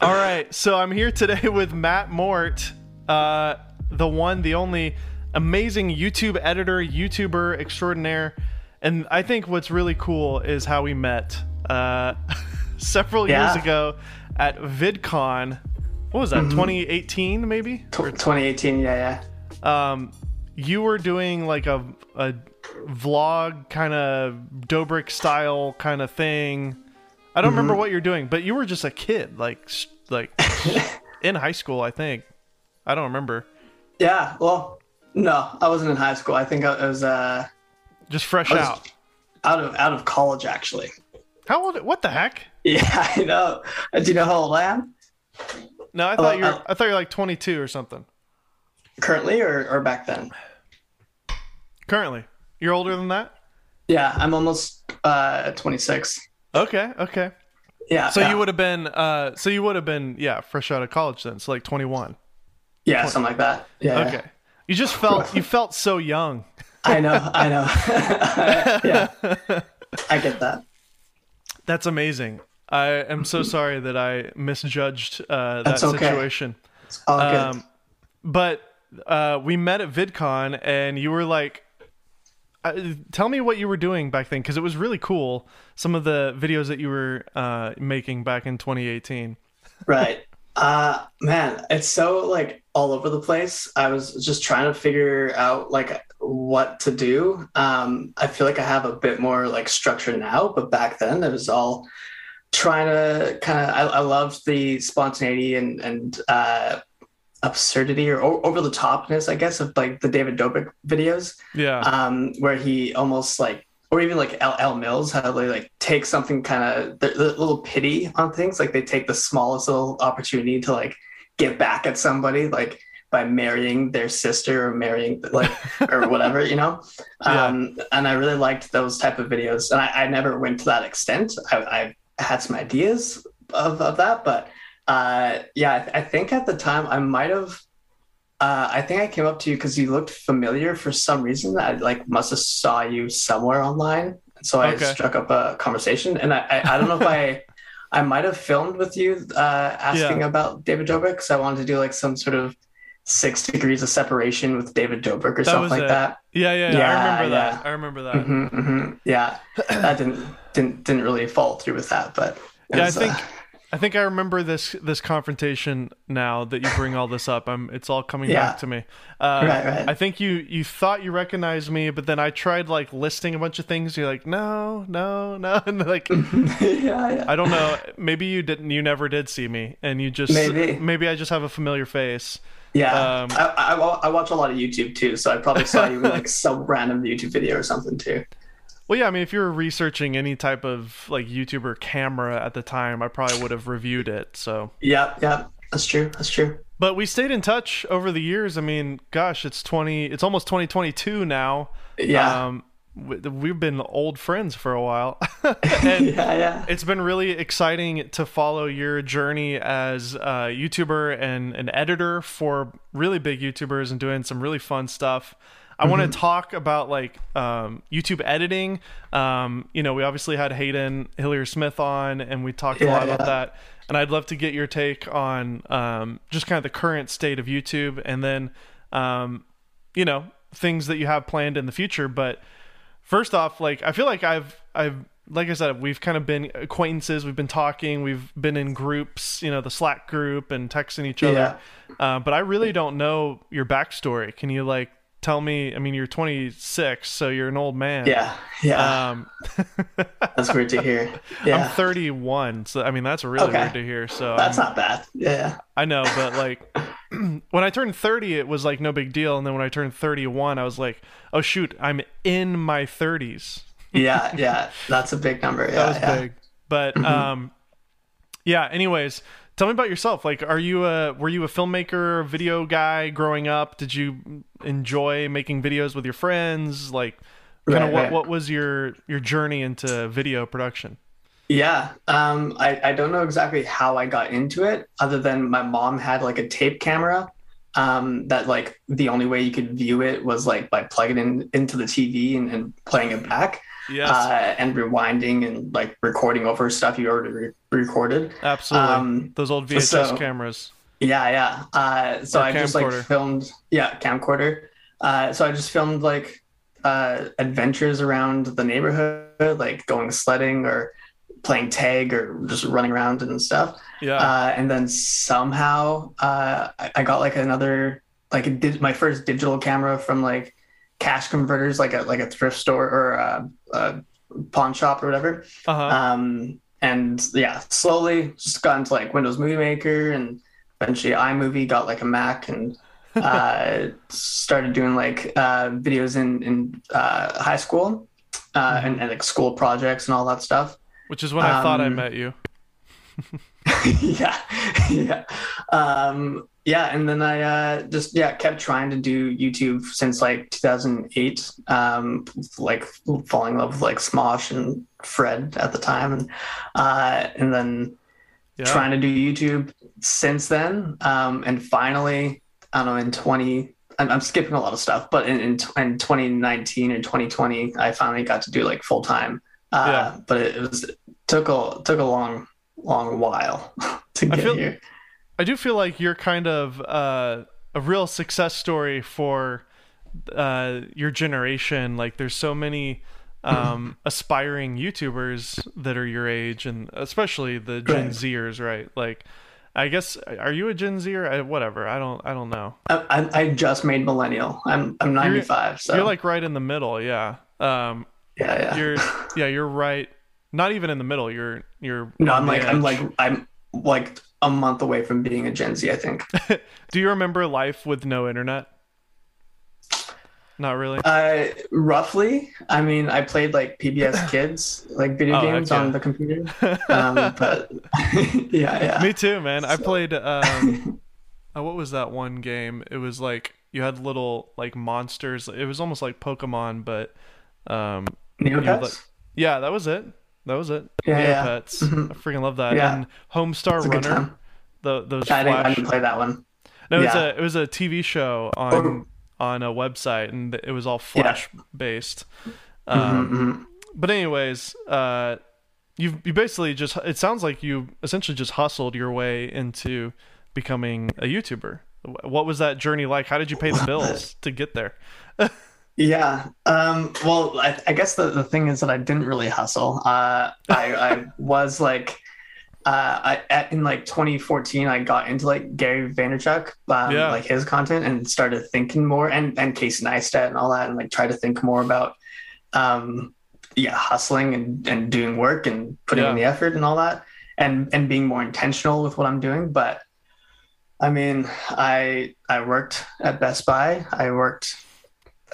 All right, so I'm here today with Matt Mort, uh, the one, the only amazing YouTube editor, YouTuber extraordinaire. And I think what's really cool is how we met uh, several Yeah. years ago at VidCon. What was that, 2018 maybe? Tw 2018, yeah, yeah. um, you were doing like a, a vlog kind of Dobrik style kind of thing. I don't remember what you're doing, but you were just a kid, like like in high school, I think. I don't remember. Yeah, well, no, I wasn't in high school. I think I was uh, Just fresh was- out. out of out of college, actually. How old? What the heck? Yeah, I know. Uh, Do you know how old I am No, I Oh, thought you were. uh, I thought you were like 22 or something. currently, or or back then? Currently, you're older than that. Yeah, I'm almost uh 26. Okay, okay. Yeah. So yeah. you would have been. Uh, so you would have been. Yeah, fresh out of college then. So like 21. Yeah, something like that. Yeah. yeah. Okay. You just felt. You felt so young. I know. I know. yeah. I get that. That's amazing. I am so sorry that I misjudged uh, that That's okay. situation. It's all good. Um, but uh, we met at VidCon, and you were like, "Tell me what you were doing back then," because it was really cool. Some of the videos that you were uh, making back in 2018. right. Uh man, it's so like all over the place. I was just trying to figure out like what to do. Um I feel like I have a bit more like structure now, but back then it was all trying to kind of I, I loved the spontaneity and and uh absurdity or o- over the topness, I guess, of like the David Dobrik videos. Yeah, um, where he almost like, or even like L. L. Mills, how they like take something kind of the, the little pity on things, like they take the smallest little opportunity to like get back at somebody, like by marrying their sister or marrying like or whatever, you know. Yeah. Um, and I really liked those type of videos, and I, I never went to that extent. I, I had some ideas of, of that, but uh, yeah, I, th- I think at the time I might have. Uh, I think I came up to you because you looked familiar for some reason. I like must have saw you somewhere online, so I Okay. struck up a conversation. And I, I, I don't know if I, I might have filmed with you uh, asking about David Dobrik because I wanted to do like some sort of six degrees of separation with David Dobrik or That something like it. that. yeah, yeah. yeah. I Yeah, remember that. I remember that. hmm hmm Yeah, that didn't didn't didn't really fall through with that, but Yeah, I think uh, I think I remember this this confrontation now that you bring all this up. I'm it's all coming Yeah. back to me. Uh, Right, right. I think you you thought you recognized me, but then I tried like listing a bunch of things. You're like, no, no, no, and like yeah, yeah. I don't know. Maybe you didn't. You never did see me, and you just Maybe. maybe I just have a familiar face. Yeah, Um, I, I, I watch a lot of YouTube too, so I probably saw you in like some random YouTube video or something too. Well, yeah. I mean, if you were researching any type of like YouTuber camera at the time, I probably would have reviewed it. So. Yeah, yeah, that's true. That's true. But we stayed in touch over the years. I mean, gosh, it's twenty. It's almost twenty twenty two now. Yeah, Um, we- we've been old friends for a while, and yeah, yeah. it's been really exciting to follow your journey as a YouTuber and an editor for really big YouTubers and doing some really fun stuff. I want Mm-hmm. to talk about like um, YouTube editing. Um, you know, we obviously had Hayden Hillier Smith on, and we talked a Yeah, lot about that. And I'd love to get your take on um, just kind of the current state of YouTube, and then um, you know things that you have planned in the future. But first off, like I feel like I've I've like I said, we've kind of been acquaintances. We've been talking. We've been in groups, you know, the Slack group and texting each other. Uh, but I really don't know your backstory. Can you like tell me? I mean, you're 26, so you're an old man. Yeah, yeah. Um, that's weird to hear. Yeah, I'm 31, so I mean that's really Okay. weird to hear. So that's I'm- not bad. Yeah, I know, but like when I turned 30, it was like no big deal, and then when I turned 31, I was like, oh shoot, I'm in my 30s. yeah, yeah. That's a big number. Yeah, that was yeah. Mm-hmm. big. But um, yeah. Anyways, tell me about yourself. Like, are you a were you a filmmaker, video guy growing up? Did you enjoy making videos with your friends? Like, kind of Right, what right. what was your your journey into video production? Yeah, um, I, I don't know exactly how I got into it, other than my mom had like a tape camera. Um, that like the only way you could view it was like by plugging in into the TV and, and playing it back. Yes. uh, and rewinding and like recording over stuff you already re- recorded. Absolutely. Um, Those old VHS so- cameras. Yeah, yeah. Uh, so Or I just like filmed, yeah, camcorder. Uh, so I just filmed like uh, adventures around the neighborhood, like going sledding or playing tag or just running around and stuff. Yeah. Uh, and then somehow uh, I, I got like another, like did my first digital camera from like cash converters, like a like a thrift store or a, a pawn shop or whatever. uh-huh. Um, and yeah, slowly just got into like Windows Movie Maker and eventually iMovie, got like a Mac and uh, started doing like uh, videos in, in uh, high school uh, and, and like school projects and all that stuff. Which is when I thought I um, met you. yeah, yeah, um, yeah. And then I uh, just yeah kept trying to do YouTube since like 2008. Um, like falling in love with like Smosh and Fred at the time, and uh, and then Yeah. trying to do YouTube since then. Um, and finally, I don't know in 20. I'm, I'm skipping a lot of stuff, but in, in, in 2019 and 2020, I finally got to do like full time. Uh, Yeah. But it, was it took a took a long long while to get feel- here. I do feel like you're kind of uh, a real success story for uh, your generation. Like, there's so many um, aspiring YouTubers that are your age, and especially the Gen Zers, right? Like, I guess are you a Gen Zer? I, whatever. I don't. I don't know. I, I, just made millennial. I'm I'm 95, so You're like right in the middle. Yeah. Um. yeah yeah. You're yeah. You're right. Not even in the middle. You're you're. no, I'm like I'm like I'm like a month away from being a Gen Z. I think. Do you remember life with no internet? Not really. Uh, roughly. I mean, I played like PBS Kids, like video Oh, games on the computer. Um, but yeah, yeah. Me too, man. I played. Um, uh, what was that one game? It was like you had little like monsters. It was almost like Pokemon, but um, Neopets? like- yeah, that was it. That was it. Yeah, yeah. Neopets. Mhm. I freaking love that. Yeah. And Homestar It's a good Runner. The those I didn't, I didn't play that one. No, it was a it was a TV show on Oh. on a website, and it was all Yeah. Flash based. Um, Mhm, mhm. but anyways, uh, you you basically just it sounds like you essentially just hustled your way into becoming a YouTuber. What was that journey like? How did you pay the bills to get there? Yeah. Um, well, I, I guess the, the thing is that I didn't really hustle. Uh, I, I was like, uh, I, at, in like 2014, I got into like Gary Vaynerchuk, um, Yeah. like his content and started thinking more and, and Casey Neistat and all that. And like try to think more about, um, yeah, hustling and, and doing work and putting in the effort and all that and, and being more intentional with what I'm doing. But I mean, I, I worked at Best Buy. I worked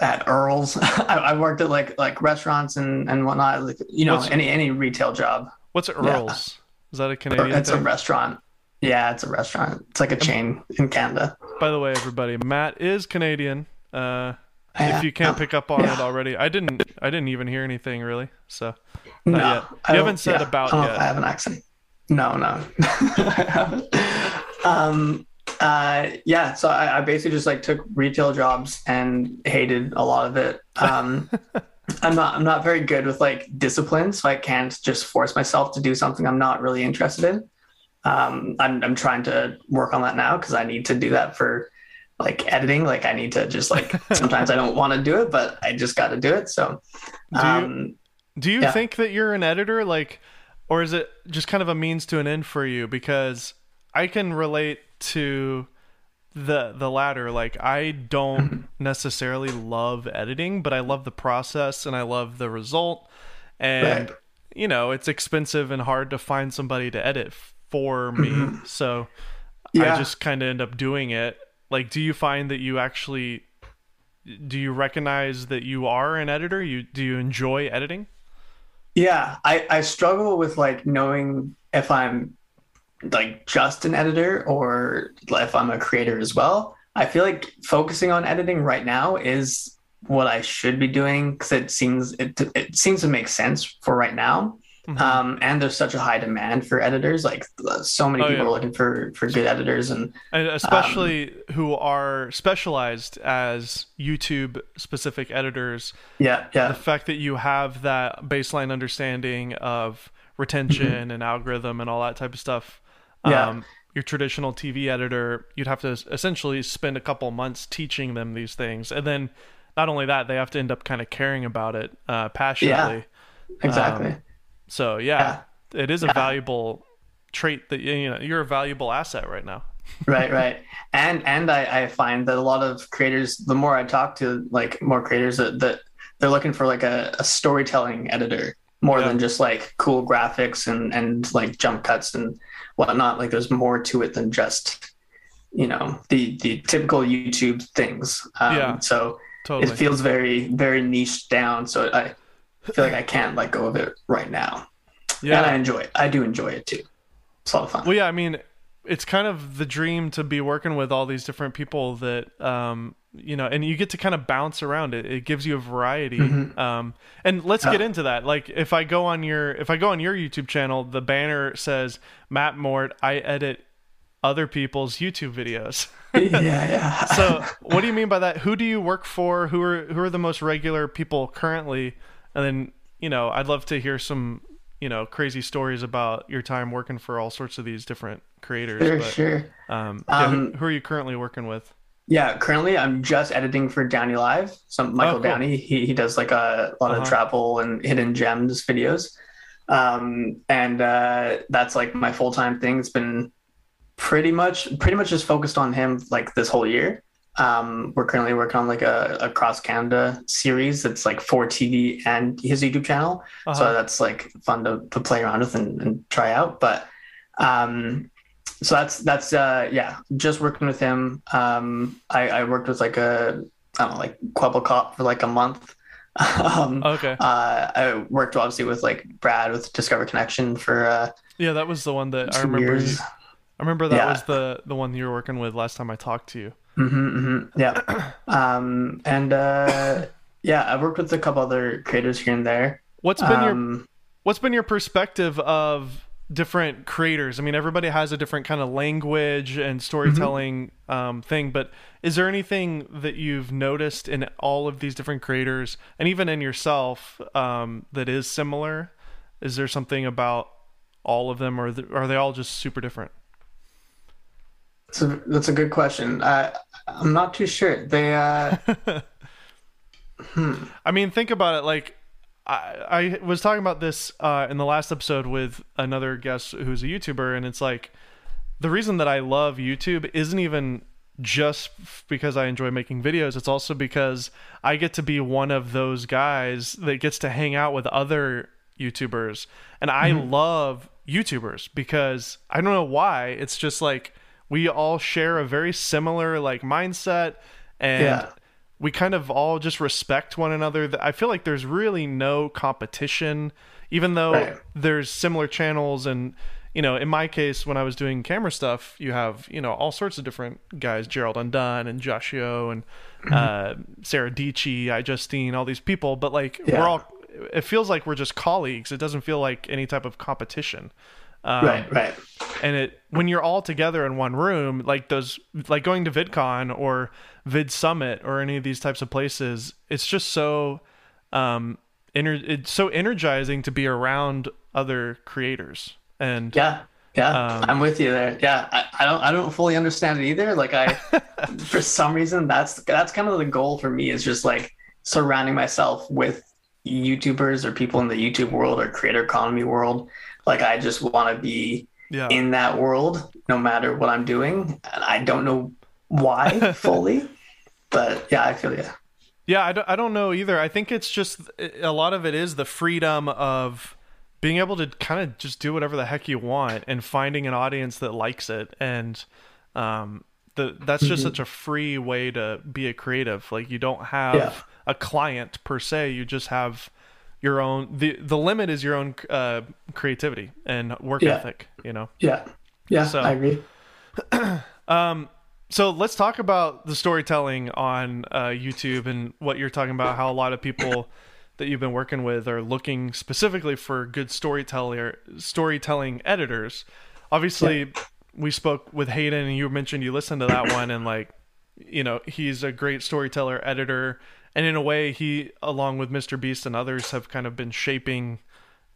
at Earl's. I, I worked at like like restaurants and and whatnot. Like you know, What's- any any retail job. What's Earl's? Is that a Canadian It's a restaurant. Yeah, it's a restaurant. It's like a chain in Canada. By the way, everybody, Matt is Canadian. Uh, Yeah. if you can't pick up on Yeah. it already, I didn't. I didn't even hear anything really. So no, yet. You haven't said yeah, about I yet. I have an accent. No, no, I haven't. Um, uh, yeah, so I, I basically just like took retail jobs and hated a lot of it. Um, I'm not I'm not very good with like discipline, so I can't just force myself to do something I'm not really interested in. Um, I'm I'm trying to work on that now because I need to do that for like editing. Like I need to just like sometimes I don't want to do it, but I just got to do it. So, Do you- um, Do you Yeah. think that you're an editor, like, or is it just kind of a means to an end for you? Because I can relate to the the latter. Like, I don't necessarily love editing, but I love the process and I love the result. And Right. you know, it's expensive and hard to find somebody to edit for me. Mm-hmm. So Yeah. I just kind of end up doing it. Like, do you find that you actually do you recognize that you are an editor? You do you enjoy editing? Yeah, I, I struggle with like knowing if I'm like just an editor or if I'm a creator as well. I feel like focusing on editing right now is what I should be doing because it seems it, it seems to make sense for right now. Mm-hmm. Um, and there's such a high demand for editors. Like so many oh, people yeah. are looking for for good editors, and, and especially um, who are specialized as YouTube specific editors. Yeah, yeah. The fact that you have that baseline understanding of retention mm-hmm. and algorithm and all that type of stuff. Yeah. Um, your traditional TV editor, you'd have to essentially spend a couple months teaching them these things, and then not only that, they have to end up kind of caring about it uh, passionately. Yeah, exactly. Um, so yeah, yeah. it is a yeah. valuable trait that you know you're a valuable asset right now. right, right, and and I, I find that a lot of creators, the more I talk to like more creators, that, that they're looking for like a, a storytelling editor more yeah. than just like cool graphics and and like jump cuts and whatnot. Like there's more to it than just you know the the typical YouTube things. Um, yeah. So totally. it feels very very niche down. So I feel like I can't let go of it right now. Yeah. And I enjoy it. I do enjoy it too. It's a lot of fun. Well, yeah. I mean, it's kind of the dream to be working with all these different people that um, you know and you get to kind of bounce around. It it gives you a variety. Mm-hmm. um, and let's get into that. Like if i go on your if i go on your youtube channel the banner says matt mort i edit other people's youtube videos. Yeah yeah. So what do you mean by that? Who do you work for? Who are who are the most regular people currently? And then you know i'd love to hear some you know crazy stories about your time working for all sorts of these different creators sure but, sure. um, yeah, um, who, who are you currently working with yeah, currently I'm just editing for Downie Live. Some Michael oh, cool. Downie. He he does like a lot uh-huh. of travel and hidden gems videos. Um, and uh, that's like my full time thing. It's been pretty much pretty much just focused on him like this whole year. Um, we're currently working on like a, a cross Canada series that's like for TV and his YouTube channel. Uh-huh. So that's like fun to, to play around with and, and try out. But um, so that's that's uh yeah just working with him. Um i i worked with like a i don't know like Cop for like a month. Um okay. uh i worked obviously with like brad with discover connection for uh yeah that was the one that i remember you, i remember that yeah. was the the one you were working with last time i talked to you. Mm-hmm, mm-hmm. yeah. Um and uh yeah I've worked with a couple other creators here and there. What's been um, your what's been your perspective of different creators. I mean, everybody has a different kind of language and storytelling mm-hmm. um, thing, but is there anything that you've noticed in all of these different creators and even in yourself um, that is similar? Is there something about all of them, or are they all just super different? That's a, that's a good question. I, I'm not too sure. They. Uh... hmm. I mean, think about it. Like I, I was talking about this uh, in the last episode with another guest who's a YouTuber, and it's like the reason that I love YouTube isn't even just because I enjoy making videos. It's also because I get to be one of those guys that gets to hang out with other YouTubers, and I mm-hmm. love YouTubers because I don't know why. It's just like we all share a very similar like mindset and. Yeah we kind of all just respect one another. I feel like there's really no competition, even though right. there's similar channels. And, you know, in my case, when I was doing camera stuff, you have, you know, all sorts of different guys Gerald Undone and Joshio and mm-hmm. uh, Sara Dietschy, iJustine, all these people. But, like, yeah. we're all, it feels like we're just colleagues. It doesn't feel like any type of competition. Um, right, right. And it when you're all together in one room, like those, like going to VidCon or Vid Summit or any of these types of places, it's just so, um, ener- it's so energizing to be around other creators. And yeah, yeah, um, I'm with you there. Yeah, I, I, don't, I don't fully understand it either. Like I, for some reason, that's that's kind of the goal for me is just like surrounding myself with YouTubers or people in the YouTube world or creator economy world like I just want to be yeah. in that world no matter what I'm doing. And I don't know why fully, but yeah, I feel yeah. Yeah, I don't, I don't know either. I think it's just a lot of it is the freedom of being able to kind of just do whatever the heck you want and finding an audience that likes it and um the that's just mm-hmm. such a free way to be a creative. Like you don't have yeah. a client per se, you just have your own the the limit is your own uh, creativity and work yeah. ethic you know yeah yeah so, i agree um so let's talk about the storytelling on uh, youtube and what you're talking about how a lot of people that you've been working with are looking specifically for good storyteller storytelling editors. Obviously, yeah. we spoke with Hayden, and you mentioned you listened to that one, and like, you know, he's a great storyteller editor, and in a way, he, along with Mr. Beast and others, have kind of been shaping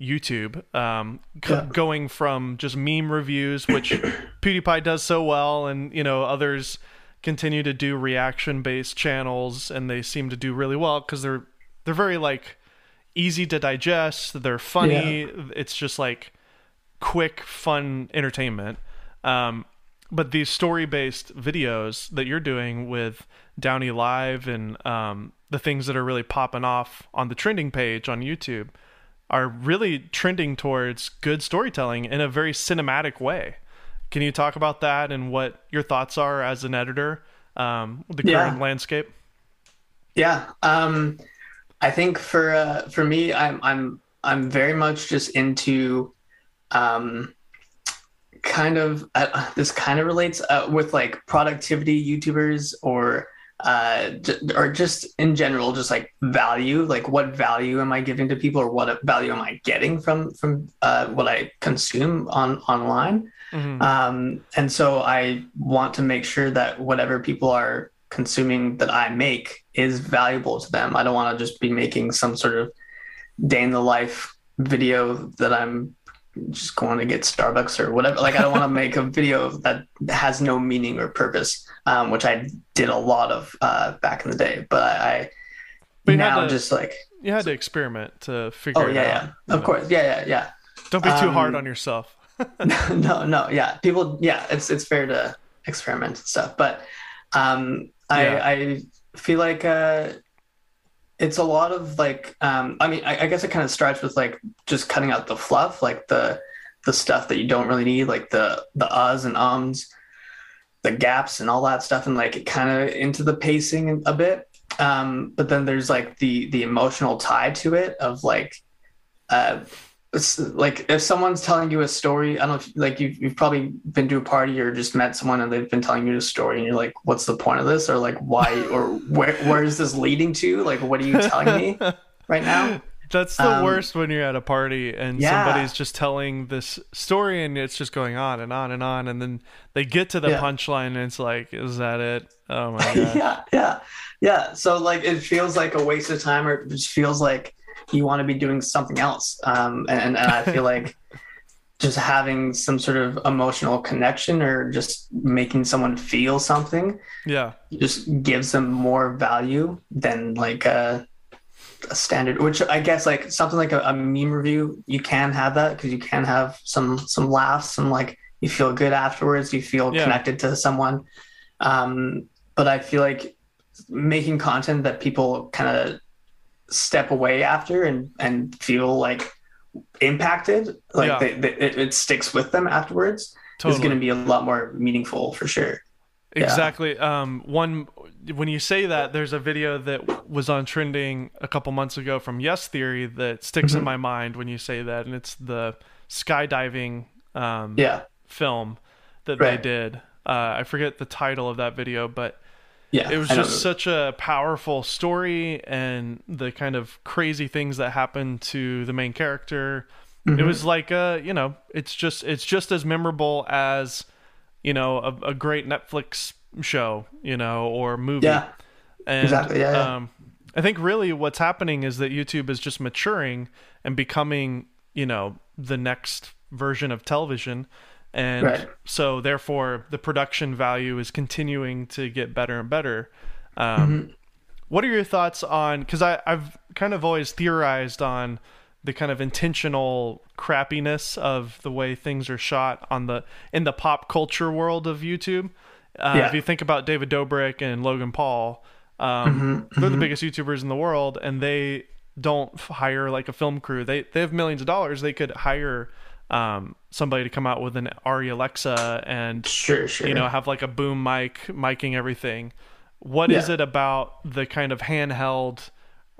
YouTube, um, yeah. going from just meme reviews, which PewDiePie does so well, and you know others continue to do reaction based channels, and they seem to do really well because they're they're very like easy to digest. They're funny. Yeah. It's just like quick, fun entertainment. Um, but these story based videos that you're doing with Downie Live and um, the things that are really popping off on the trending page on YouTube are really trending towards good storytelling in a very cinematic way. Can you talk about that and what your thoughts are as an editor, um, the current yeah. landscape? Yeah, um, I think for uh, for me, I'm I'm I'm very much just into um, kind of uh, this kind of relates uh, with like productivity YouTubers or uh, or just in general, just like value, like what value am I giving to people, or what value am I getting from from uh, what I consume on online? Mm-hmm. Um, and so I want to make sure that whatever people are consuming that I make is valuable to them. I don't want to just be making some sort of day in the life video that I'm just going to get Starbucks or whatever. Like I don't want to make a video that has no meaning or purpose, um, which I did a lot of uh, back in the day. But I, I but now to, just like you had to experiment to figure. Oh yeah, out, yeah, of know. course, yeah, yeah, yeah. Don't be too um, hard on yourself. no, no, yeah. People, yeah, it's it's fair to experiment and stuff, but um, yeah. I I feel like uh, it's a lot of like um, i mean I, I, guess it kind of starts with like just cutting out the fluff like the the stuff that you don't really need like the the uhs and ums the gaps and all that stuff and like kind of into the pacing a bit. Um, but then there's like the the emotional tie to it of like uh, it's like if someone's telling you a story, I don't know if like you've, you've probably been to a party or just met someone and they've been telling you a story and you're like, what's the point of this? Or like, why, or where, where is this leading to? Like, what are you telling me right now? That's the um, worst when you're at a party and yeah. somebody's just telling this story and it's just going on and on and on. And then they get to the yeah. punchline and it's like, is that it? Oh my God. yeah. Yeah. Yeah. So like, it feels like a waste of time or it just feels like, you want to be doing something else. Um, and, and I feel like just having some sort of emotional connection or just making someone feel something, yeah, just gives them more value than like a, a standard. Which I guess like something like a, a meme review, you can have that because you can have some some laughs, some like you feel good afterwards, you feel yeah. connected to someone. Um, but I feel like making content that people kind of step away after and and feel like impacted like yeah. they, they, it, it, sticks with them afterwards totally. is going to be a lot more meaningful for sure exactly yeah. um one when you say that there's a video that was on trending a couple months ago from yes theory that sticks mm-hmm. in my mind when you say that and it's the skydiving um yeah film that right. they did uh i forget the title of that video but yeah, it was just such a powerful story and the kind of crazy things that happened to the main character. Mm-hmm. It was like a, you know, it's just it's just as memorable as, you know, a, a great Netflix show, you know, or movie. Yeah. And, exactly. Yeah, yeah. Um, I think really what's happening is that YouTube is just maturing and becoming, you know, the next version of television and right. so therefore the production value is continuing to get better and better um, mm-hmm. what are your thoughts on because i've kind of always theorized on the kind of intentional crappiness of the way things are shot on the in the pop culture world of youtube uh, yeah. if you think about david dobrik and logan paul um, mm-hmm. they're the mm-hmm. biggest youtubers in the world and they don't hire like a film crew they they have millions of dollars they could hire um, somebody to come out with an Arri Alexa and sure, sure. you know have like a boom mic miking everything. What yeah. is it about the kind of handheld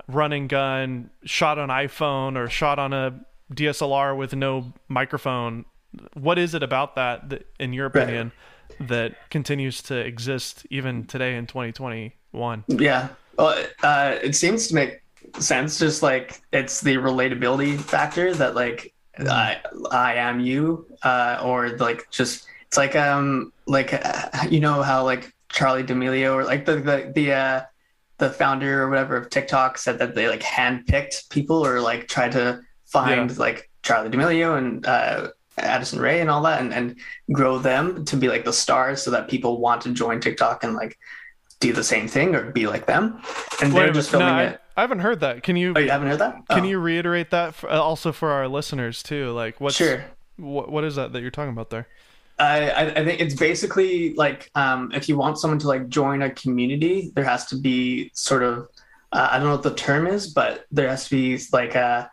running gun shot on iPhone or shot on a DSLR with no microphone? What is it about that, that in your opinion, right. that continues to exist even today in 2021? Yeah, well, uh, it seems to make sense. Just like it's the relatability factor that like. I I am you, uh, or like just it's like um like uh, you know how like Charli D'Amelio or like the the the uh, the founder or whatever of TikTok said that they like handpicked people or like tried to find Yeah. like Charli D'Amelio and uh, Addison Rae and all that and, and grow them to be like the stars so that people want to join TikTok and like do the same thing or be like them. And Wait they're just filming No, I, it. I haven't heard that. Can you Oh, you haven't heard that? can Oh, you reiterate that for, uh, also for our listeners too? Like what's Sure. what what is that that you're talking about there? I, I I think it's basically like um, if you want someone to like join a community, there has to be sort of uh, I don't know what the term is, but there has to be like a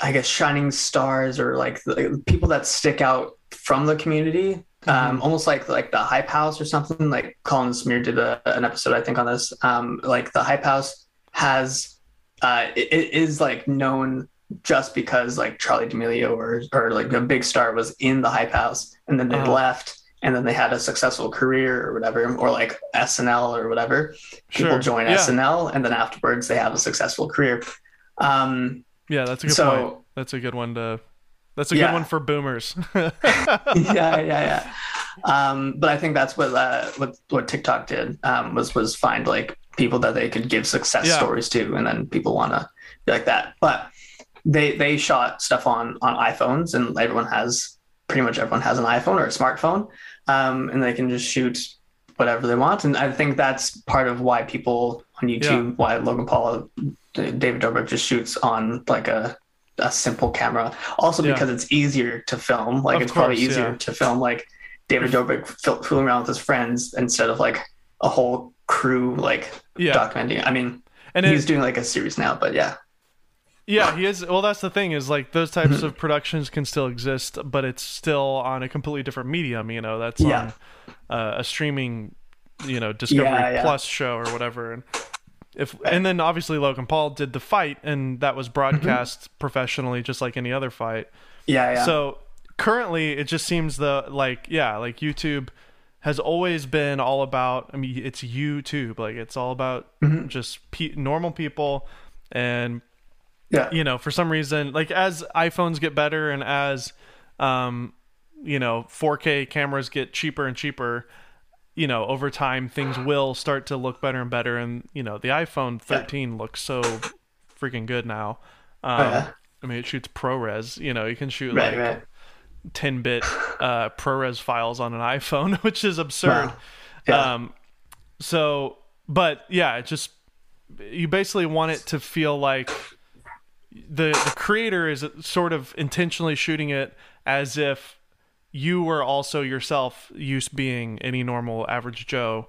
I guess shining stars or like the, people that stick out from the community, um, almost like like the Hype House or something. Like Colin and Samir did a, an episode I think on this. Um, like the Hype House has uh, it, it is like known just because like Charli D'Amelio or or like a big star was in the Hype House and then they Uh-huh. left and then they had a successful career or whatever or like SNL or whatever. People Sure. join yeah. SNL and then afterwards they have a successful career. Um, Yeah, that's a good so point. That's a good one to. That's a Yeah. good one for boomers. yeah, yeah, yeah. Um, but I think that's what uh, what what TikTok did um, was was find like people that they could give success Yeah. stories to, and then people want to be like that. But they they shot stuff on on iPhones, and everyone has pretty much everyone has an iPhone or a smartphone, um, and they can just shoot whatever they want. And I think that's part of why people on YouTube, why Logan Paul, David Dobrik just shoots on like a a simple camera. Also Yeah. because it's easier to film. Like Of it's probably easier yeah. to film like David Dobrik fil- fooling around with his friends instead of like a whole crew like yeah, documenting. I mean, and he's it, doing like a series now, but yeah, yeah, he is. Well, that's the thing is like those types of productions can still exist, but it's still on a completely different medium. You know, that's on uh, a streaming, you know, Discovery. Plus show or whatever. And if and then obviously Logan Paul did the fight, and that was broadcast professionally, just like any other fight. yeah, yeah. So currently, it just seems the like yeah, like YouTube has always been all about. I mean, it's YouTube. Like it's all about Mm-hmm. just pe- normal people, and yeah, you know, for some reason, like as iPhones get better and as um, you know, 4K cameras get cheaper and cheaper. You know, over time things will start to look better and better, and you know, the iPhone 13 looks so freaking good now. Um, Oh, yeah. I mean, it shoots ProRes. You know, you can shoot right, like right. 10 bit uh, ProRes files on an iPhone, which is absurd. Wow. Yeah. Um, so, but yeah, it just, you basically want it to feel like the, the creator is sort of intentionally shooting it as if you were also yourself used being any normal average Joe,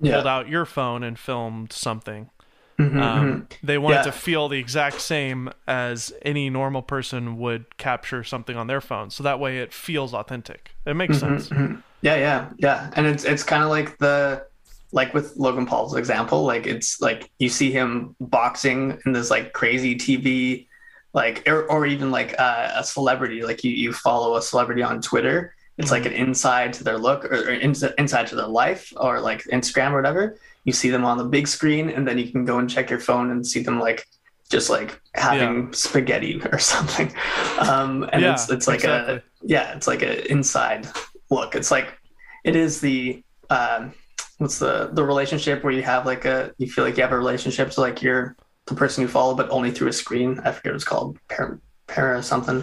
Yeah. pulled out your phone and filmed something. Mhm, mhm. Um, they wanted Yeah. to feel the exact same as any normal person would capture something on their phone. So that way it feels authentic. It makes sense. Mhm. Yeah, yeah, yeah. And it's it's kind of like the like with Logan Paul's example, like it's like you see him boxing in this like crazy TV, like or, or even like uh, a celebrity, like you you follow a celebrity on Twitter. It's like an inside to their look or, or ins- inside to their life or like Instagram or whatever. You see them on the big screen, and then you can go and check your phone and see them like just like having spaghetti or something. Um, and Yeah, it's it's like exactly. a yeah, it's like an inside look. It's like it is the um, what's the the relationship where you have like a you feel like you have a relationship to like you're the person you follow, but only through a screen. I forget what it's called, para, para something,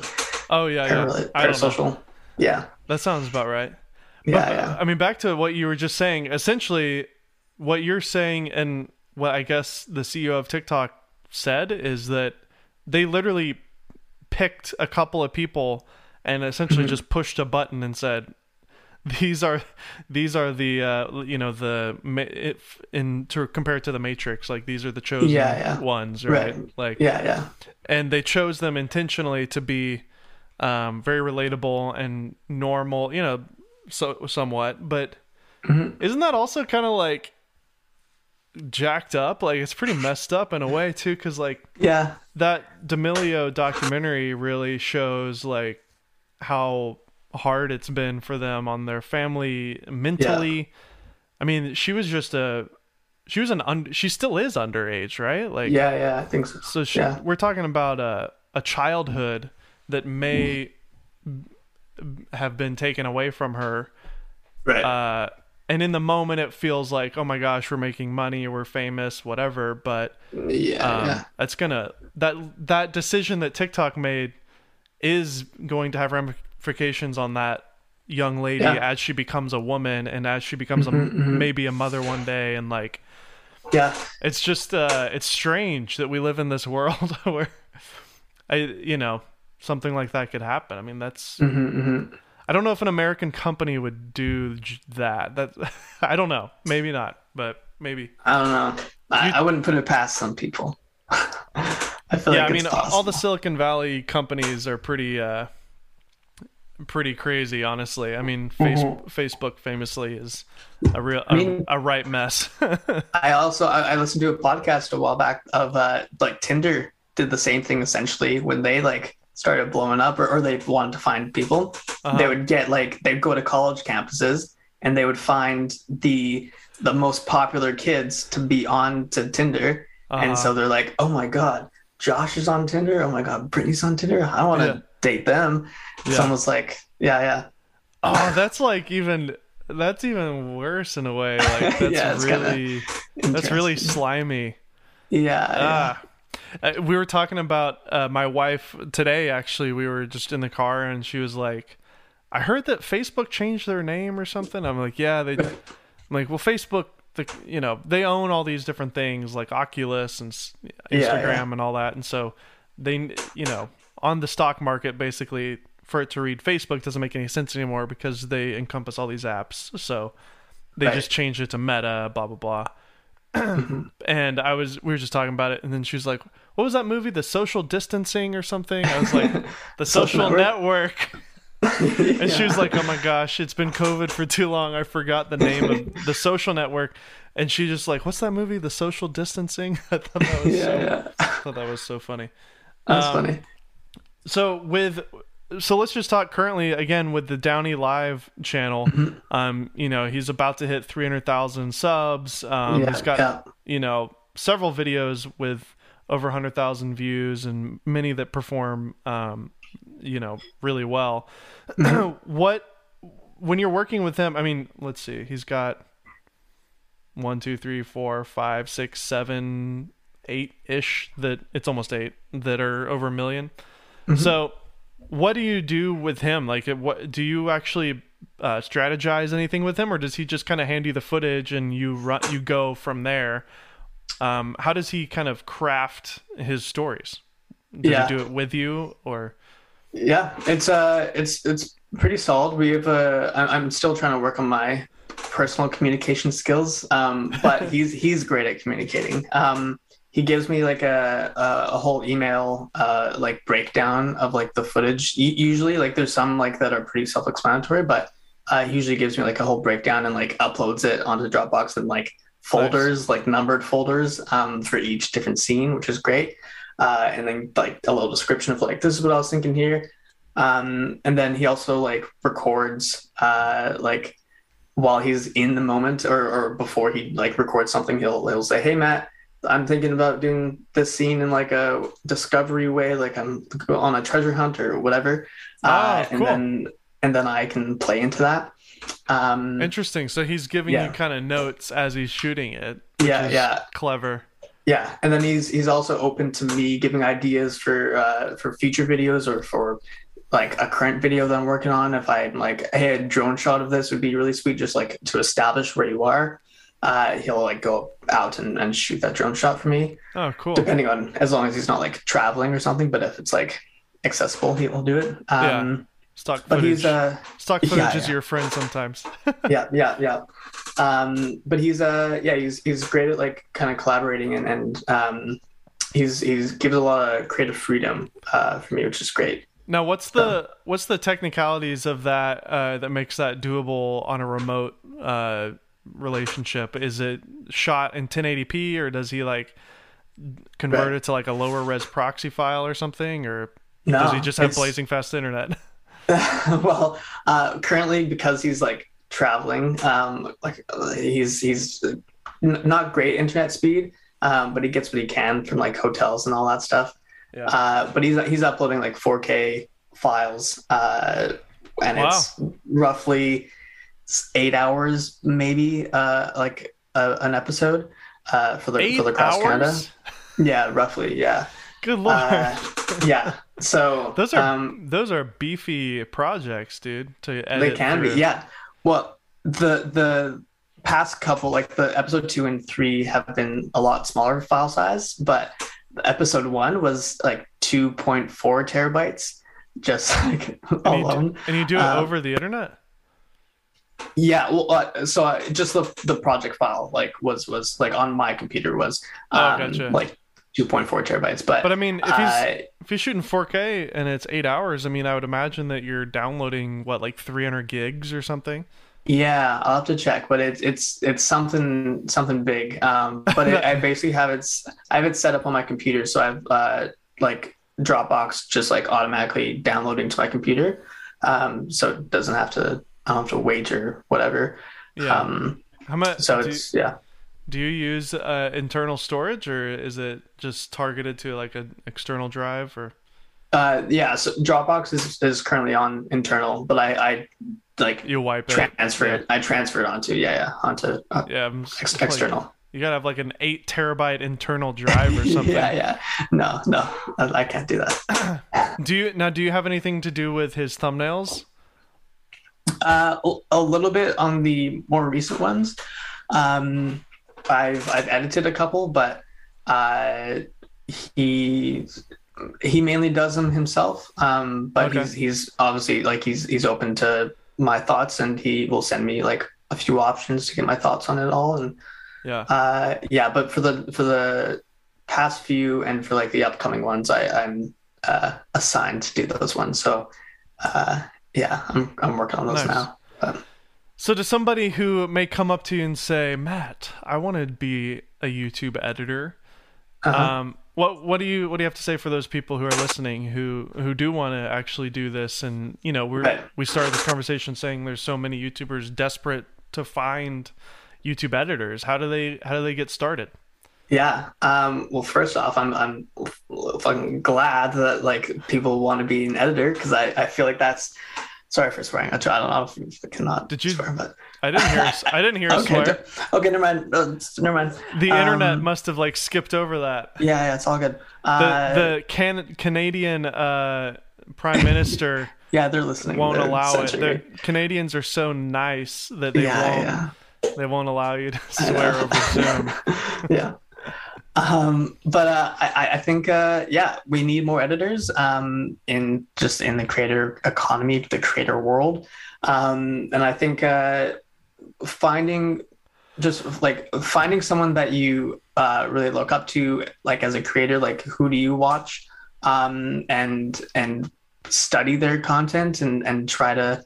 Oh yeah, para, yeah. Parasocial. Yeah, That sounds about right. But, yeah, yeah. I mean, back to what you were just saying. Essentially, what you're saying, and what I guess the CEO of TikTok said is that they literally picked a couple of people and essentially Mm-hmm. just pushed a button and said, "These are, these are the, uh, you know, the if in to compare it to the Matrix, like these are the chosen Yeah, yeah. ones, right? Right. Like, Yeah, yeah, and they chose them intentionally to be um, very relatable and normal, you know, so somewhat. But Mm-hmm. isn't that also kind of like jacked up? Like it's pretty messed up in a way too, because like yeah, that D'Amelio documentary really shows like how hard it's been for them on their family mentally. I mean, she was just a she was an un, she still is underage, right? Like yeah, yeah, I think so. So she, yeah. we're talking about a a childhood that may have been taken away from her. Right. Uh, and in the moment, it feels like, oh my gosh, we're making money, we're famous, whatever. But yeah, um, yeah. that's gonna that that decision that TikTok made is going to have ramifications on that young lady Yeah. as she becomes a woman and as she becomes a, Mhm, mhm. maybe a mother one day and like yeah. it's just uh it's strange that we live in this world where i you know something like that could happen i mean that's hmm hmm i don't know if an american company would do that that i don't know maybe not but maybe I don't know. I, You- I wouldn't put it past some people. I feel yeah like i mean all the silicon valley companies are pretty uh pretty crazy honestly i mean face, Mhm. facebook famously is a real I mean- a, a right mess I also I, I listened to a podcast a while back of uh like Tinder did the same thing essentially when they like started blowing up or, or they wanted to find people. Uh-huh. They would get like they'd go to college campuses and they would find the the most popular kids to be on to Tinder. Uh-huh. And so they're like, Oh my god, Josh is on Tinder. Oh my god, Brittany's on Tinder. I want to Yeah. Date them. Yeah. It's almost like yeah, yeah. Oh, that's like even that's even worse in a way. Like that's Yeah, really that's really slimy. yeah, yeah. Ah. Uh, we were talking about uh, my wife today actually. We were just in the car and she was like, "I heard that Facebook changed their name or something." I'm like, "Yeah, they I'm like, "Well, Facebook the you know, they own all these different things like Oculus and s- Yeah, Instagram yeah. and all that." And so they you know, on the stock market basically for it to read Facebook doesn't make any sense anymore because they encompass all these apps. So they Right. just changed it to Meta, blah blah blah. and I was we were just talking about it, and then she was like, "What was that movie? The Social Distancing or something?" I was like, "The Social Social Network." And she was like, "Oh my gosh, it's been COVID for too long. I forgot the name of the Social Network." And she just like, "What's that movie? The Social Distancing?" I thought that was yeah, so, yeah. I thought that was so funny. That's Um, funny. So with so let's just talk currently again with the Downie Live channel. Mm-hmm. Um, you know, he's about to hit 300,000 subs. Um, yeah, he's got yeah. you know several videos with over 100,000 views and many that perform um, you know really well. what when you're working with him? I mean, let's see. He's got one, two, three, four, five, six, seven, eight ish. That it's almost eight that are over a 1000000 So, what do you do with him? Like, what do you actually uh, strategize anything with him, or does he just kind of hand you the footage and you run, you go from there? Um, how does he kind of craft his stories? Does Yeah. he do it with you, or Yeah, it's uh, it's it's pretty solid. We have uh, I- I'm still trying to work on my personal communication skills, um, but he's he's great at communicating. Um, he gives me like a a, a whole email uh, like breakdown of like the footage. Usually, like there's some like that are pretty self-explanatory, but uh, he usually gives me like a whole breakdown and like uploads it onto Dropbox and like folders, like numbered folders um, for each different scene, which is great. Uh, and then like a little description of like this is what I was thinking here. Um, and then he also like records uh, like while he's in the moment or, or before he like records something, he'll he'll say, "Hey Matt, I'm thinking about doing this scene in like a discovery way, like I'm on a treasure hunt or whatever." uh, Oh, and cool. then and then I can play into that. Um, interesting? So he's giving Yeah. you kind of notes as he's shooting it. yeah, yeah. clever. Yeah, and then he's he's also open to me giving ideas for uh, for future videos or for like a current video that I'm working on. If I'm like, hey, a drone shot of this would be really sweet, just like to establish where you are. Uh, he'll like go out and, and shoot that drone shot for me, Oh, cool. depending on as long as he's not like traveling or something. But if it's like accessible, he will do it. Um, Stock But footage. he's uh, Stock yeah, footage is yeah. your friend sometimes. yeah, yeah, yeah. Um, but he's uh, yeah, he's he's great at like kind of collaborating and and um, he's he's gives a lot of creative freedom uh, for me, which is great. Now, what's the what's the technicalities of that uh, that makes that doable on a remote uh, relationship? Is it shot in 1080p, or does he like convert Right. it to like a lower res proxy file or something, or No, does he just have it's- blazing fast internet? well, uh, currently because he's like traveling, um, like he's he's not great internet speed, um, but he gets what he can from like hotels and all that stuff. Yeah. Uh, but he's he's uploading like 4K files, uh, and Wow. it's roughly eight hours, maybe, uh, like uh, an episode uh, for the Eight for the cross Canada. Yeah, roughly. Yeah, Good lord. uh, yeah. So those are um, those are beefy projects, dude. To edit they can through. be. Yeah. Well, the the past couple, like the episode two and three, have been a lot smaller file size, but episode one was like two point four terabytes, just like And you, alone. do, and you do it Um, over the internet. Yeah, well, uh, so uh, just the the project file like was was like on my computer was Oh, um, gotcha. like two point four terabytes, but But I mean, if he's uh, if he's shooting 4K and it's eight hours, I mean, I would imagine that you're downloading what like 300 gigs or something. yeah, I'll have to check, but it's it's it's something something big. Um, but it, I basically have it I have it set up on my computer, so I've uh like Dropbox just like automatically downloading to my computer, um, so it doesn't have to I don't have to wager whatever. Yeah. Um, How much? so it's yeah. do you use uh, internal storage or is it just targeted to like an external drive or? Uh, yeah, so Dropbox is, is currently on internal, but I, I like You wipe it. transfer it. I transfer it onto yeah, yeah, onto uh, Yeah, ex- like, external. you gotta have like an eight terabyte internal drive or something. yeah, yeah. No, no, I, I can't do that. Do you now? Do you have anything to do with his thumbnails? Uh, a- little bit on the more recent ones. Um, I've I've edited a couple, but uh, he he mainly does them himself. Um, but Okay. he's he's obviously like he's he's open to my thoughts, and he will send me like a few options to get my thoughts on it all. And Yeah. uh, yeah, but for the for the past few and for like the upcoming ones, I, I'm uh, assigned to do those ones. So uh, yeah, I'm I'm working on those Nice. now. But, So to somebody who may come up to you and say, "Matt, I want to be a YouTube editor," uh-huh. um, what what do you what do you have to say for those people who are listening who who do want to actually do this? And you know, we Right. we started this conversation saying there's so many YouTubers desperate to find YouTube editors. How do they how do they get started? Yeah. Um, well, first off, I'm I'm fucking glad that like people want to be an editor because I, I feel like that's sorry for swearing. I, try, I don't know if you cannot Did you- swear, but I didn't hear I didn't hear okay, swear. okay, never mind. Uh, never mind. The internet Um, must have like skipped over that. Yeah, yeah, it's all good. The Uh, the can- Canadian uh, prime minister yeah, they're listening. won't They're allow it. The. Canadians are so nice that they yeah, won't yeah. they won't allow you to swear over Zoom. yeah. Um, but uh, I, I think uh, yeah, we need more editors um, in just in the creator economy, the creator world, um, and I think uh, finding just like finding someone that you uh, really look up to, like as a creator, like who do you watch, um, and and study their content and and try to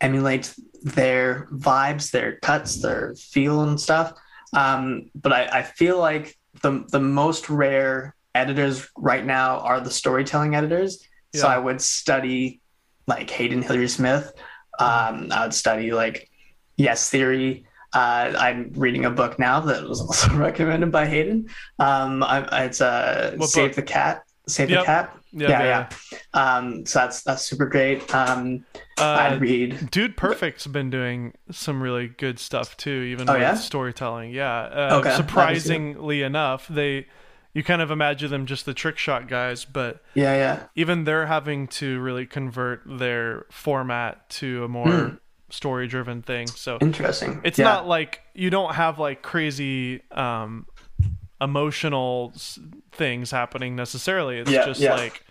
emulate their vibes, their cuts, their feel and stuff. Um, but I, I feel like the the most rare editors right now are the storytelling editors. So I would study like Hayden Hillier Smith. Um, I would study like Yes Theory. Uh, I'm reading a book now that was also recommended by Hayden. Um, I, it's uh, Save book? the Cat. Save Yep. the Cat. Yeah, Yeah, yeah. yeah. Um, so that's that's super great. Um, Uh, I read. Dude Perfect's been doing some really good stuff too, even Oh, with yeah? storytelling. Yeah. Uh, Okay, surprisingly enough, they you kind of imagine them just the trick shot guys, but Yeah, yeah. even they're having to really convert their format to a more Hmm. story driven thing. So Interesting. it's yeah. not like you don't have like crazy um emotional things happening necessarily it's Yeah, just yeah. like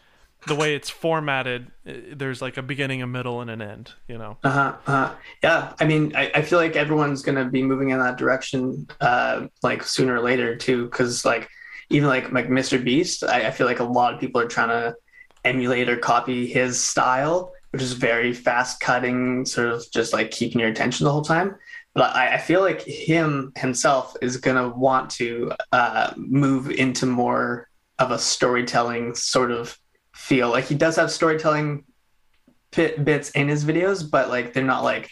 the way it's formatted uh, there's like a beginning a middle and an end you know Uh-huh, uh-huh. Yeah, I mean, I, I feel like everyone's gonna be moving in that direction, uh, like sooner or later too, because like even like like Mr. Beast, I, I feel like a lot of people are trying to emulate or copy his style, which is very fast cutting, sort of just like keeping your attention the whole time. But I, I feel like him himself is gonna want to uh, move into more of a storytelling sort of feel. Like he does have storytelling bit, bits in his videos, but like they're not like.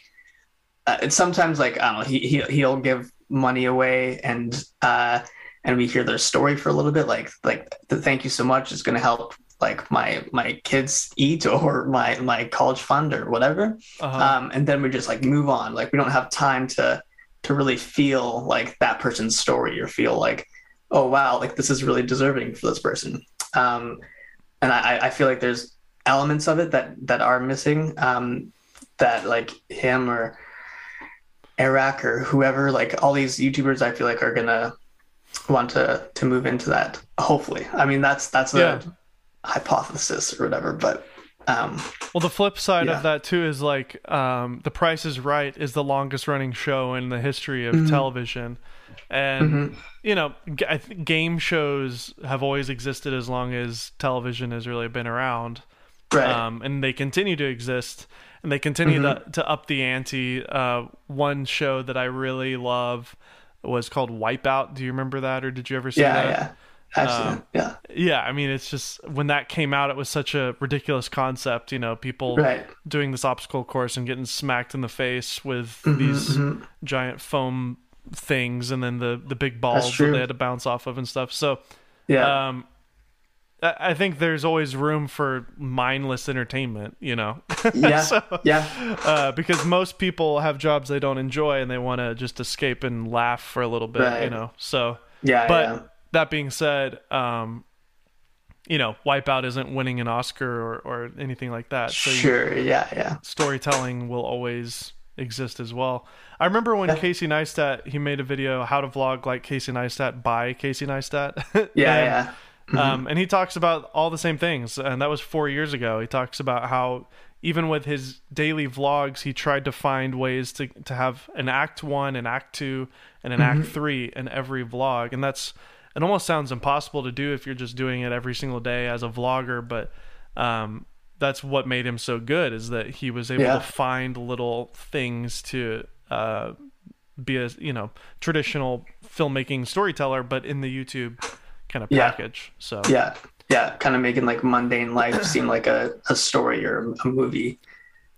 Uh, it's sometimes like I don't know. He he he'll give money away and uh, and we hear their story for a little bit, like like the thank you so much is going to help like my my kids eat or my my college fund or whatever, Uh-huh. um, and then we just like move on. Like we don't have time to to really feel like that person's story or feel like oh wow like this is really deserving for this person. Um, and I, I feel like there's elements of it that that are missing um, that like him or Eric or whoever like all these YouTubers I feel like are gonna want to to move into that hopefully I mean that's that's a Yeah. Hypothesis or whatever but um Well, the flip side Yeah. of that too is like um, The Price is Right is the longest running show in the history of Mhm. television, and mhm. you know, g- I think game shows have always existed as long as television has really been around, right um, and they continue to exist, and they continue to, to up the ante. Uh, one show that I really love was called Wipeout. Do you remember that, or did you ever see yeah that? yeah actually Um, yeah Yeah, I mean, it's just when that came out, it was such a ridiculous concept. You know, people right doing this obstacle course and getting smacked in the face with Mhm, these mhm. giant foam things, and then the the big balls that they had to bounce off of and stuff. So, yeah um, I think there's always room for mindless entertainment. You know, yeah so, yeah uh, because most people have jobs they don't enjoy and they want to just escape and laugh for a little bit. You know, so yeah but yeah. That being said, um, you know, Wipeout isn't winning an Oscar or, or anything like that. So you- sure yeah yeah storytelling will always exist as well. I remember when Yeah. Casey Neistat he made a video how to vlog like Casey Neistat by Casey Neistat. yeah And, yeah Mhm. Um, and he talks about all the same things, and that was four years ago. He talks about how even with his daily vlogs, he tried to find ways to to have an act one, an act two, and an act three in every vlog, and that's it. Almost sounds impossible to do if you're just doing it every single day as a vlogger, but um, that's what made him so good is that he was able Yeah. to find little things to uh, be a you know traditional filmmaking storyteller, but in the YouTube kind of Yeah. package. So yeah yeah kind of making like mundane life seem like a, a story or a movie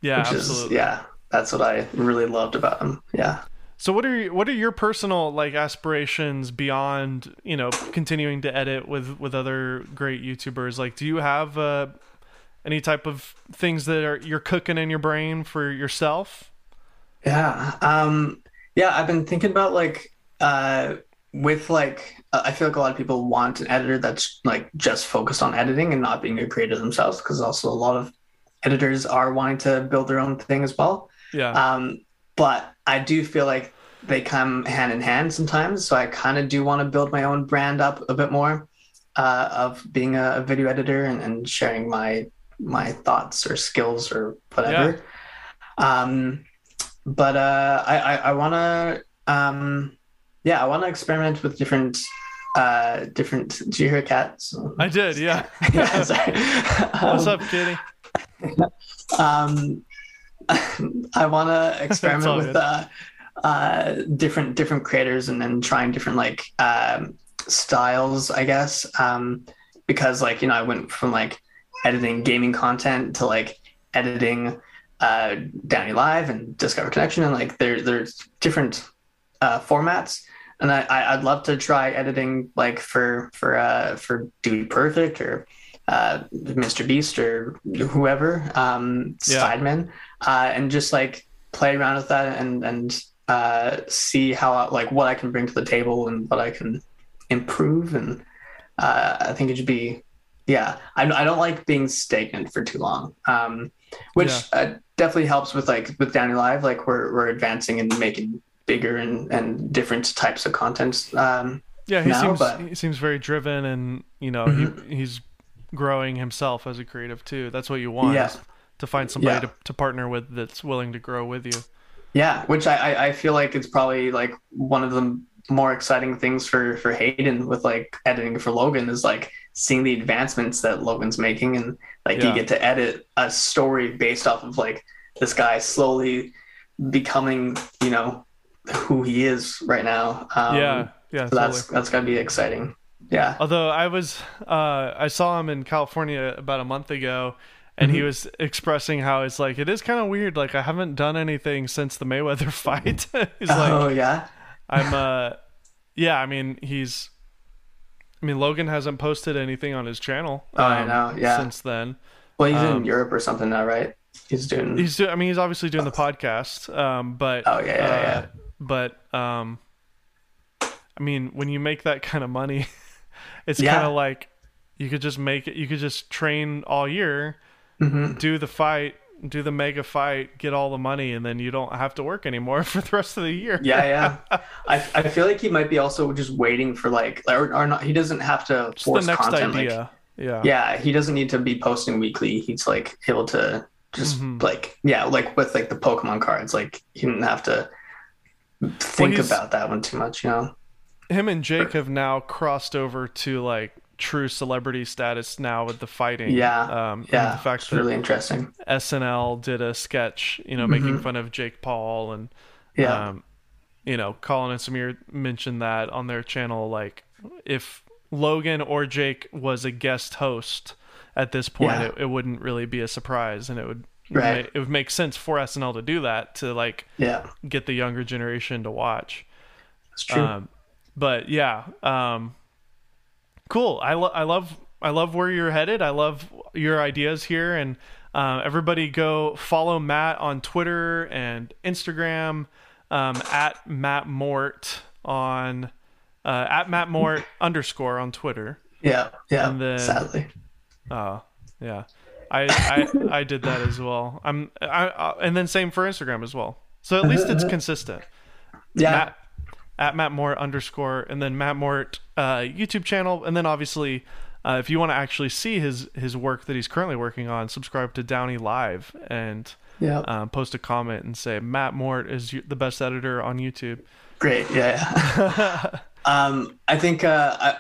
yeah, which absolutely. is yeah that's what i really loved about him yeah So what are your, what are your personal like aspirations beyond you know continuing to edit with with other great YouTubers? Like, do you have uh, any type of things that are you're cooking in your brain for yourself? yeah um yeah i've been thinking about like uh with like uh, i feel like a lot of people want an editor that's like just focused on editing and not being a creator themselves because also a lot of editors are wanting to build their own thing as well Yeah, Um, but I do feel like they come hand in hand sometimes. So I kind of do want to build my own brand up a bit more uh, of being a, video editor and, and sharing my my thoughts or skills or whatever. Yeah. Um, but uh, I I, I want to um, yeah I want to experiment with different uh different. Do you hear cats? I did. Yeah. yeah, sorry. What's Um, up, Kitty? um, I want to experiment with uh, uh, different different creators and then trying different like um, styles, I guess. Um, because like you know, I went from like editing gaming content to like editing uh, Downie Live and Discover Connection, and like there there's different uh, formats. And I, I- I'd love to try editing like for for uh, for Dude Perfect or uh, Mr. Beast or whoever, um, Yeah. Sidemen, uh, and just like play around with that and and uh, see how like what I can bring to the table and what I can improve. And uh, I think it should be, yeah. I, I don't like being stagnant for too long, um, which Yeah. uh, definitely helps with like with Downie Live. Like we're we're advancing and making bigger and and different types of content. Um, Yeah, he now, seems but- he seems very driven, and you know Mhm. he he's growing himself as a creative too. That's what you want. Yeah. To find somebody Yeah. to, to partner with that's willing to grow with you. Yeah, which I, I, I feel like it's probably like one of the more exciting things for for Hayden with like editing for Logan is like seeing the advancements that Logan's making and like Yeah. you get to edit a story based off of like this guy slowly becoming you know who he is right now. Um, yeah, yeah, so totally. that's that's gonna be exciting. Yeah, Although I was, uh, I saw him in California about a month ago, and he Mhm. was expressing how it's like it is kind of weird. Like I haven't done anything since the Mayweather fight. He's like, oh yeah, I'm uh yeah, I mean he's I mean Logan hasn't posted anything on his channel. Oh, I um, know, yeah. Since then. Well, he's Um, in Europe or something now, right? He's doing. He's do- I mean he's obviously doing the podcast. Um but Oh, yeah, yeah, uh, yeah. but um I mean when you make that kind of money it's Yeah. kind of like you could just make it you could just train all year, hmm do the fight, do the mega fight, get all the money and then you don't have to work anymore for the rest of the year. Yeah, yeah. I, I feel like he might be also just waiting for like or, or not. He doesn't have to Just force the next content. Like, yeah. yeah, he doesn't need to be posting weekly. He's like able to just Mhm. like yeah, like with like the Pokemon cards. Like he didn't have to think he's- about that one too much. You know. Him and Jake have now crossed over to like true celebrity status now with the fighting. Yeah, Um, Yeah, the fact it's that really interesting. SNL did a sketch, you know, making Mhm. fun of Jake Paul and, Yeah, um, you know, Colin and Samir mentioned that on their channel. Like, if Logan or Jake was a guest host at this point, Yeah. it, it wouldn't really be a surprise, and it would. Right. It would make sense for SNL to do that to like yeah, get the younger generation to watch. it's true. Um, but yeah, um, cool. I, lo- I love I love where you're headed. I love your ideas here, and uh, everybody go follow Matt on Twitter and Instagram um, at Matt Mort on uh, at Matt Mort underscore on Twitter. yeah, yeah. and then- sadly, Oh, yeah. I, I I did that as well. I'm I, uh, and then same for Instagram as well. So at least it's consistent. yeah, Matt at Matt Mort underscore and then Matt Mort uh, YouTube channel and then obviously uh, if you want to actually see his his work that he's currently working on, subscribe to Downie Live and yeah. uh, post a comment and say Matt Mort is the best editor on YouTube. Great. Yeah. yeah. um, I think uh, I-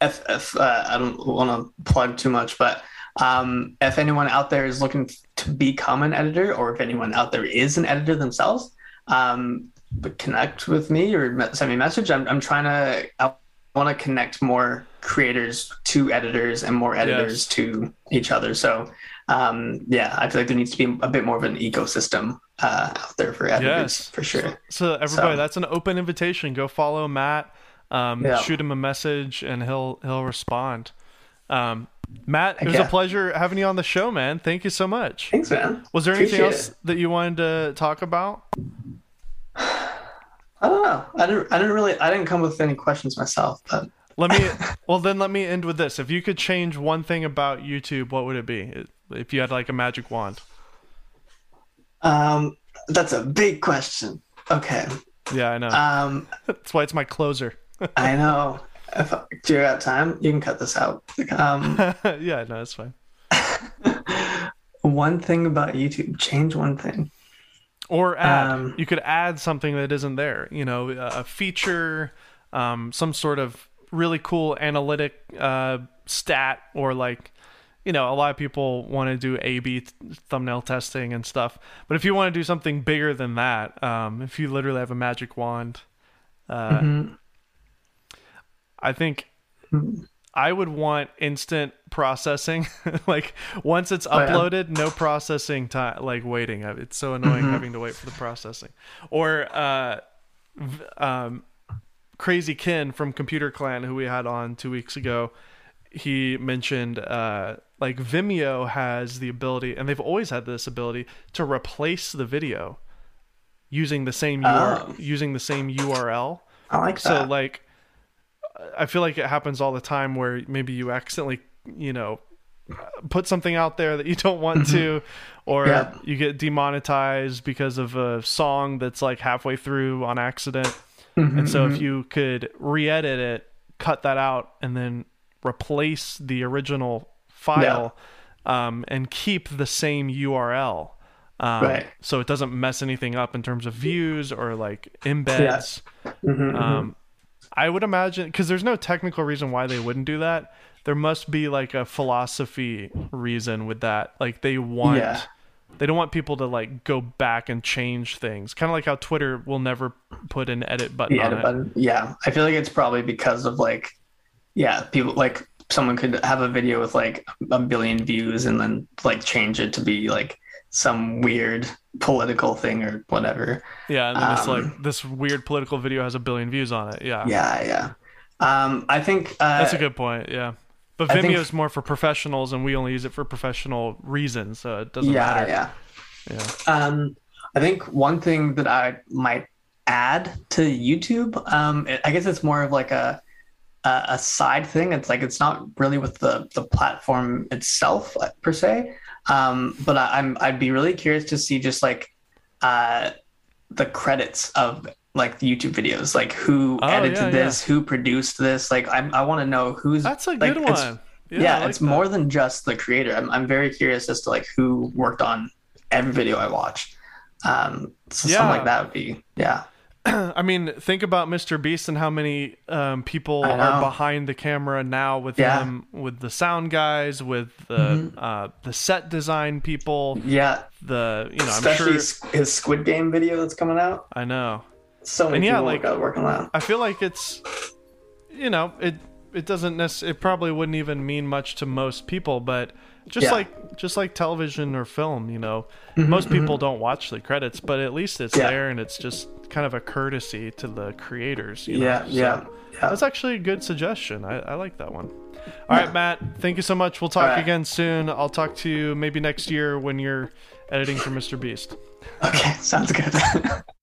if, if uh, I don't want to plug too much, but um, if anyone out there is looking to become an editor, or if anyone out there is an editor themselves, um, but connect with me or send me a message. I'm, I'm trying to. I want to connect more creators to editors and more editors Yes. to each other. So. Um, yeah, I feel like there needs to be a bit more of an ecosystem uh, out there for editors Yes. for sure. So everybody, So- that's an open invitation. Go follow Matt. Um, Yeah. Shoot him a message and he'll he'll respond. Um, Matt, it was a pleasure having you on the show, man. Thank you so much. Thanks, man. Was there anything Appreciate else that you wanted to talk about? I don't know. I didn't. I didn't really. I didn't come with any questions myself. But Let me. well, then let me end with this. If you could change one thing about YouTube, what would it be? If you had like a magic wand. um, that's a big question. Okay. Yeah, I know. Um, That's why it's my closer. I know. If do you have time? You can cut this out. Um, yeah, no, that's fine. one thing about YouTube. Change one thing. Or add. Um, you could add something that isn't there. You know, a a feature, um, some sort of really cool analytic uh, stat, or like, you know, a lot of people want to do A/B th- thumbnail testing and stuff. But if you want to do something bigger than that, um, if you literally have a magic wand, uh, Mhm. I think Mhm. I would want instant processing. like once it's Oh, yeah. uploaded, no processing time. Like waiting, Uh, it's so annoying Mhm. having to wait for the processing. Or uh, um, Crazy Ken from Computer Clan, who we had on two weeks ago, he mentioned uh, like Vimeo has the ability, and they've always had this ability to replace the video using the same URL, Oh. using the same URL. I like So that. like, I feel like it happens all the time where maybe you accidentally, you know, put something out there that you don't want to, or Yeah. you get demonetized because of a song that's like halfway through on accident. And so if you could re-edit it, cut that out, and then replace the original file, um, and keep the same URL. Um, Right. So it doesn't mess anything up in terms of views or like embeds. Mhm, mhm. Um, I would imagine because there's no technical reason why they wouldn't do that. There must be like a philosophy reason with that. Like they want, Yeah. they don't want people to like go back and change things. Kind of like how Twitter will never put an edit button yeah, on it. but yeah, I feel like it's probably because of like, yeah, people like someone could have a video with like a billion views and then like change it to be like some weird political thing or whatever. Yeah, and then it's Um, like this weird political video has a billion views on it. Yeah, Yeah, yeah. Um, I think uh, that's a good point. Yeah, but Vimeo think- is more for professionals, and we only use it for professional reasons, so it doesn't yeah, matter. yeah. Yeah. Um, I think one thing that I might add to YouTube, um, it- I guess it's more of like a, a a side thing. It's like it's not really with the the platform itself per se. Um, but I, I'm I'd be really curious to see just like uh, the credits of like the YouTube videos, like who Oh, edited yeah, this, who produced this. Like I'm, I want to know who's That's a like, good it's- one. yeah, I like it's that. more than just the creator. I'm, I'm very curious as to like who worked on every video I watch. Um, so Yeah. something like that would be yeah, I mean, think about Mr. Beast and how many um, people are behind the camera now with Yeah. him, with the sound guys, with the Mhm. uh, the set design people, yeah. the you know, I'm Especially sure. his Squid Game video that's coming out. I know. So many And yeah, people like- got working on. I feel like it's, you know, it it doesn't necessarily, it probably wouldn't even mean much to most people, but just Yeah. like just like television or film, you know, most people don't watch the credits, but at least it's Mm-hmm, Yeah. there and it's just kind of a courtesy to the creators. You know? Yeah, So yeah, yeah. That's actually a good suggestion. I, I like that one. All right, Matt. Thank you so much. We'll talk right. again soon. I'll talk to you maybe next year when you're editing for Mr. Beast. Okay, sounds good.